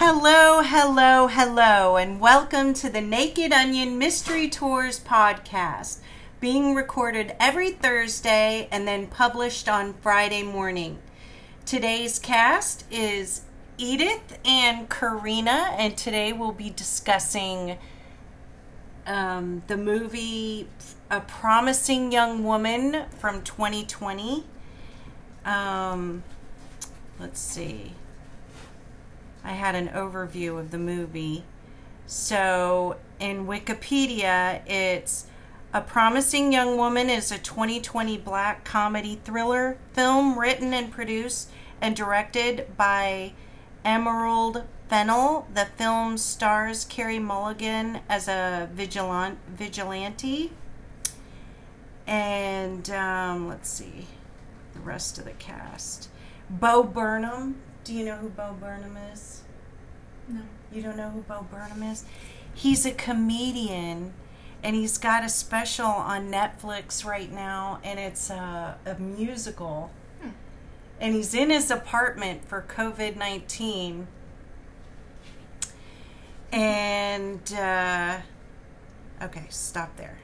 Hello, hello, hello, and welcome to the Naked Onion Mystery Tours podcast, being recorded every Thursday and then published on Friday morning. Today's cast is Edith and Karina, and today we'll be discussing um, the movie A Promising Young Woman from 2020. Um, let's see. I had an overview of the movie. So in Wikipedia, it's A Promising Young Woman is a 2020 black comedy thriller film written and produced and directed by Emerald Fennell. The film stars Carey Mulligan as a vigilant, vigilante. And um, let's see the rest of the cast. Bo Burnham. Do you know who Bo Burnham is? No. You don't know who Bo Burnham is? He's a comedian and he's got a special on Netflix right now and it's a, a musical. Hmm. And he's in his apartment for COVID 19. And, uh, okay, stop there.